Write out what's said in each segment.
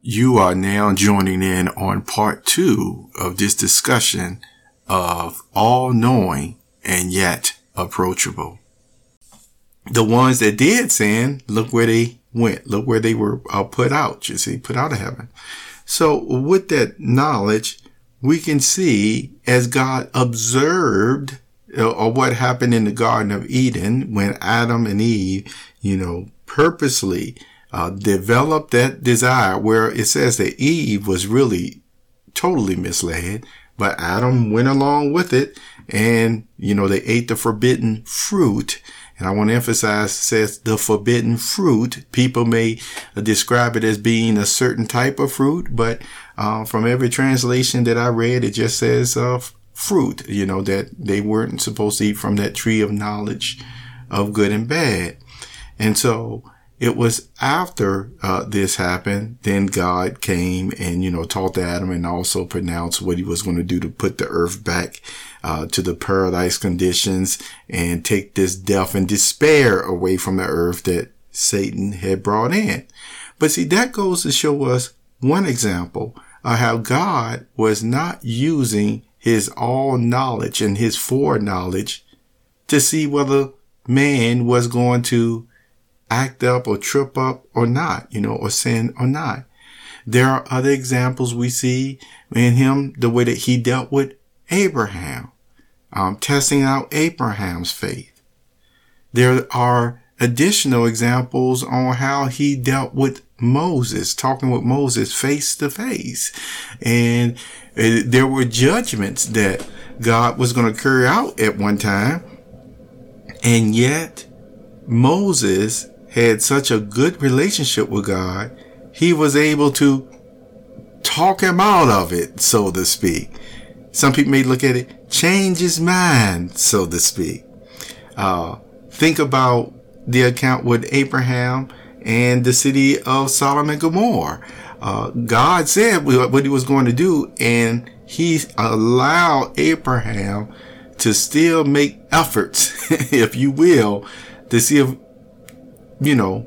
You are now joining in on part two of this discussion of all knowing and yet approachable. The ones that did sin, look where they went. Look where they were uh, put out, you see, put out of heaven. So with that knowledge, we can see as God observed uh, or what happened in the Garden of Eden when Adam and Eve, you know, purposely uh, developed that desire where it says that Eve was really totally misled, but Adam went along with it and, you know, they ate the forbidden fruit. And I want to emphasize says the forbidden fruit. People may describe it as being a certain type of fruit, but uh, from every translation that I read, it just says uh, fruit, you know, that they weren't supposed to eat from that tree of knowledge of good and bad. And so it was after uh, this happened, then God came and, you know, taught Adam and also pronounced what he was going to do to put the earth back uh, to the paradise conditions and take this death and despair away from the earth that Satan had brought in. But see, that goes to show us one example of how God was not using his all knowledge and his foreknowledge to see whether man was going to act up or trip up or not, you know, or sin or not. There are other examples we see in him, the way that he dealt with Abraham, um, testing out Abraham's faith. There are additional examples on how he dealt with Moses, talking with Moses face to face. And uh, there were judgments that God was going to carry out at one time. And yet Moses had such a good relationship with God, he was able to talk him out of it, so to speak. Some people may look at it, change his mind, so to speak. Uh, think about the account with Abraham and the city of Sodom and Gomorrah. Uh, God said what he was going to do, and he allowed Abraham to still make efforts, if you will, to see if you know,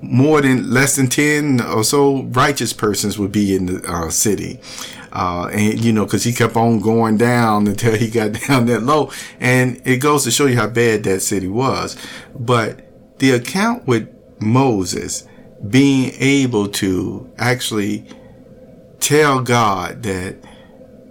more than less than 10 or so righteous persons would be in the uh, city. Uh, and you know, cause he kept on going down until he got down that low. And it goes to show you how bad that city was. But the account with Moses being able to actually tell God that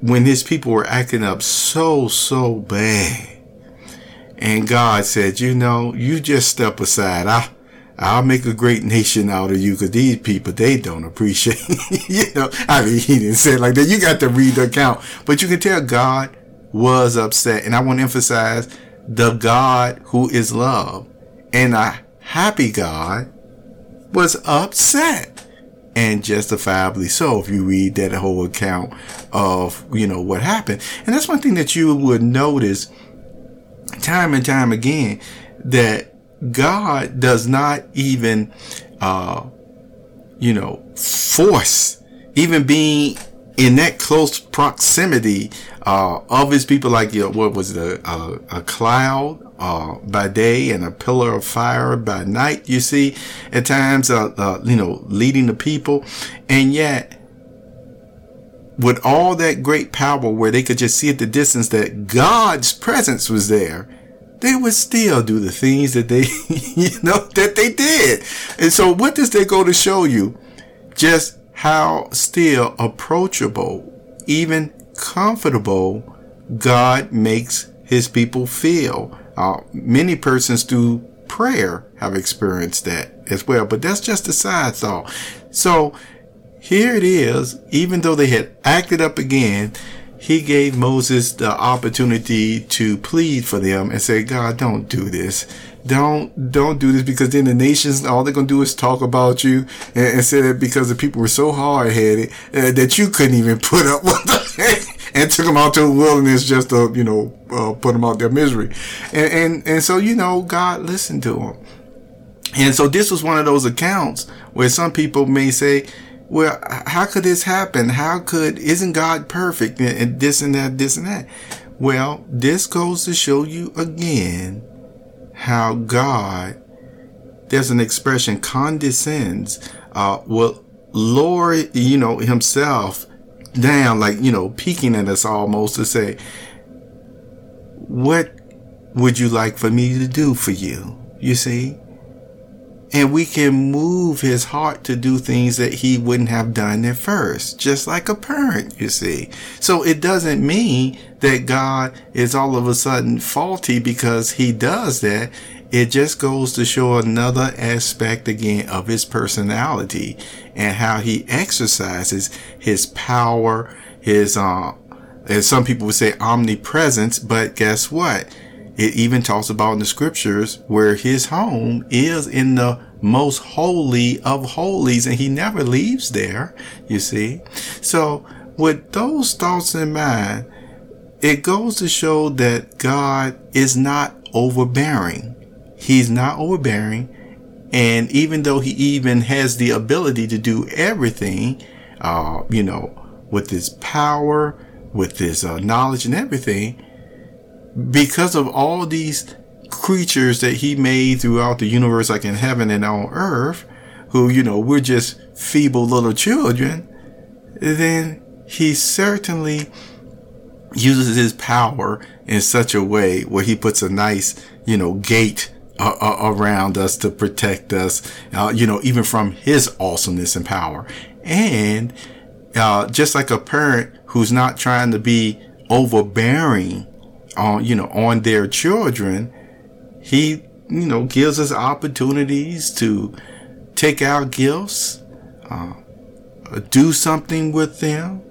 when his people were acting up so, so bad, and God said, you know, you just step aside. I, I'll make a great nation out of you because these people, they don't appreciate, you know, I mean, he didn't say like that. You got to read the account, but you can tell God was upset. And I want to emphasize the God who is love and a happy God was upset and justifiably so if you read that whole account of, you know, what happened. And that's one thing that you would notice time and time again that God does not even, uh, you know, force even being in that close proximity uh, of his people, like you know, what was the uh, a cloud uh, by day and a pillar of fire by night. You see, at times, uh, uh, you know, leading the people, and yet with all that great power where they could just see at the distance that God's presence was there, they would still do the things that they, you know, that they did. And so what does that go to show you? Just how still approachable, even comfortable God makes his people feel. Uh, many persons through prayer have experienced that as well, but that's just a side thought. So here it is, even though they had acted up again, he gave Moses the opportunity to plead for them and say, God, don't do this. Don't, don't do this because then the nations, all they're going to do is talk about you and, and, say that because the people were so hard headed uh, that you couldn't even put up with them and took them out to the wilderness just to, you know, uh, put them out their misery. And, and, and so, you know, God listened to them. And so this was one of those accounts where some people may say, well, how could this happen? How could, isn't God perfect and this and that, this and that? Well, this goes to show you again how God, there's an expression, condescends, uh, will lower, you know, himself down, like, you know, peeking at us almost to say, what would you like for me to do for you? You see? And we can move his heart to do things that he wouldn't have done at first, just like a parent, you see. So it doesn't mean that God is all of a sudden faulty because he does that. It just goes to show another aspect again of his personality and how he exercises his power, his, uh, as some people would say omnipresence, but guess what? It even talks about in the scriptures where his home is in the most holy of holies and he never leaves there, you see. So with those thoughts in mind, it goes to show that God is not overbearing. He's not overbearing. And even though he even has the ability to do everything, uh, you know, with his power, with his uh, knowledge and everything, because of all these creatures that he made throughout the universe, like in heaven and on earth, who, you know, we're just feeble little children, then he certainly uses his power in such a way where he puts a nice, you know, gate uh, uh, around us to protect us, uh, you know, even from his awesomeness and power. And uh, just like a parent who's not trying to be overbearing on, you know, on their children, he, you know, gives us opportunities to take our gifts, uh, do something with them,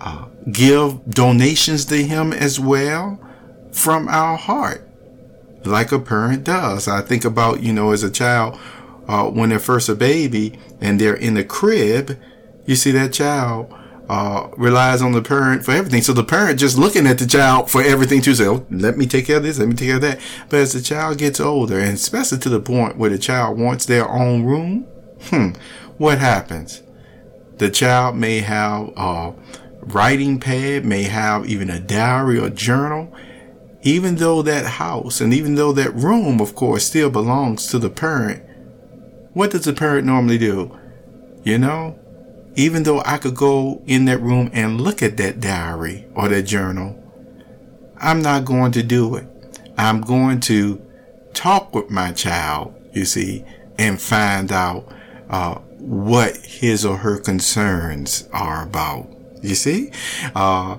uh, give donations to him as well from our heart, like a parent does. I think about, you know, as a child, uh, when they're first a baby and they're in the crib, you see that child uh, relies on the parent for everything. So the parent just looking at the child for everything to say, oh, let me take care of this, let me take care of that. But as the child gets older, and especially to the point where the child wants their own room, hmm, what happens? The child may have a writing pad, may have even a diary or journal. Even though that house and even though that room, of course, still belongs to the parent, what does the parent normally do? You know, even though I could go in that room and look at that diary or that journal, I'm not going to do it. I'm going to talk with my child, you see, and find out uh, what his or her concerns are about. You see? Uh,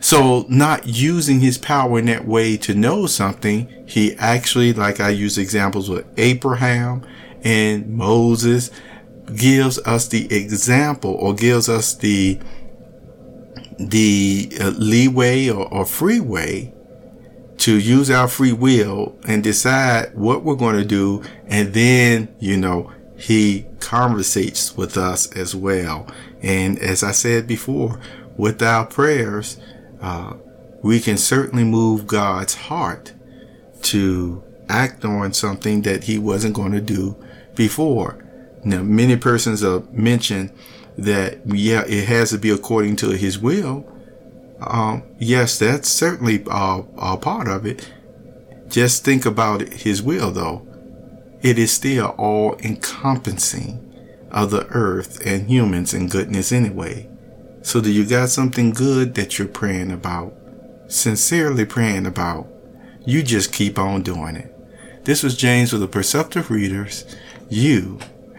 so not using his power in that way to know something, he actually, like I use examples with Abraham and Moses, gives us the example or gives us the the uh, leeway or, or freeway to use our free will and decide what we're going to do. And then you know he conversates with us as well. And as i said before with our prayers uh, we can certainly move god's heart to act on something that he wasn't going to do before now, many persons have mentioned that, yeah, it has to be according to his will. Um, yes, that's certainly uh, a part of it. Just think about his will, though. It is still all encompassing of the earth and humans and goodness anyway. So do you got something good that you're praying about? Sincerely praying about? You just keep on doing it. This was James with the Perceptive Readers. You